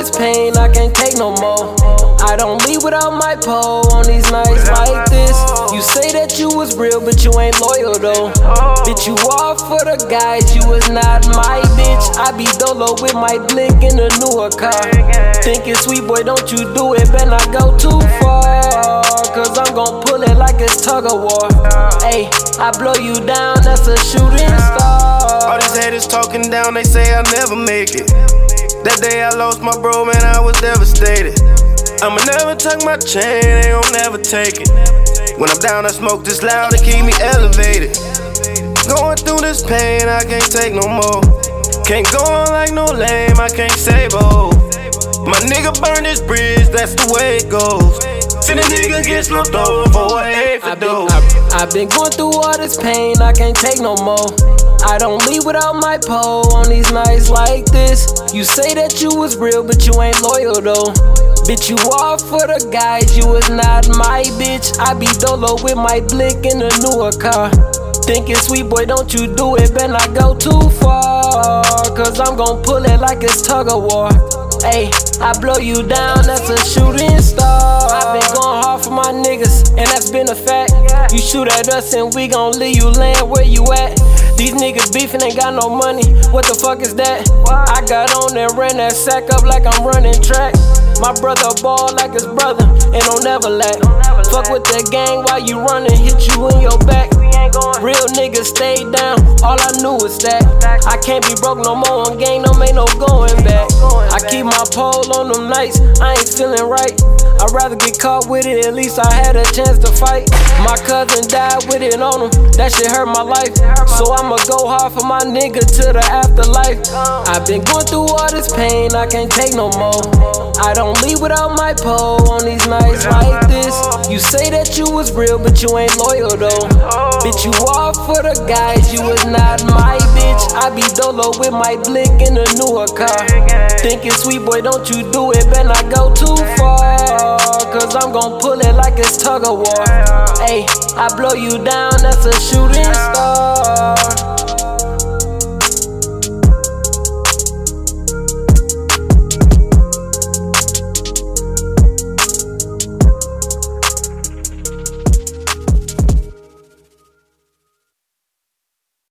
this pain, I can't take no more. I don't leave without my pole on these nights like this. You say that you was real, but you ain't loyal though. Bitch, you all for the guys, you was not my bitch. I be dolo with my blick in a newer car. Thinking sweet boy, don't you do it, better not go too far. Cause I'm gon' pull it like it's tug of war. Hey, I blow you down, that's a shooting star. All these haters talking down, they say I'll never make it. That day I lost my bro, man, I was devastated. I'ma never tuck my chain, they gon' never take it. When I'm down, I smoke this loud to keep me elevated. Going through this pain, I can't take no more. Can't go on like no lame, I can't save a hoe. My nigga burned this bridge, that's the way it goes. See the nigga get slumped over for a for dope. I've, been going through all this pain, I can't take no more. I don't leave without my pole on these nights like this. You say that you was real, but you ain't loyal though. Bitch, you all for the guys, you was not my bitch. I be dolo with my blick in a newer car. Thinking sweet boy, don't you do it, better not go too far. Cause I'm gon' pull it like it's tug of war. Hey, I blow you down, that's a shooting star. Shoot at us, and we gon' leave you land where you at. These niggas beefing ain't got no money. What the fuck is that? I got on and ran that sack up like I'm running track. My brother ball like his brother, and don't never lack. Fuck with the gang while you running, hit you in your back. Real niggas stay down, all I knew was that. I can't be broke no more on gang, no ain't no going back. I keep my pole on them nights, I ain't feeling right. I'd rather get caught with it, at least I had a chance to fight. My cousin died with it on him, that shit hurt my life. So I'ma go hard for my nigga to the afterlife. I've been going through all this pain, I can't take no more. I don't leave without my pole on these nights like this. You say that you was real, but you ain't loyal though. Bitch, you all for the guys, you was not my bitch. I be dolo with my blick in a newer car. Thinking sweet boy, don't you do it, better not go too far. Cause I'm gon' pull it like it's tug of war. Hey, I blow you down, that's a shooting.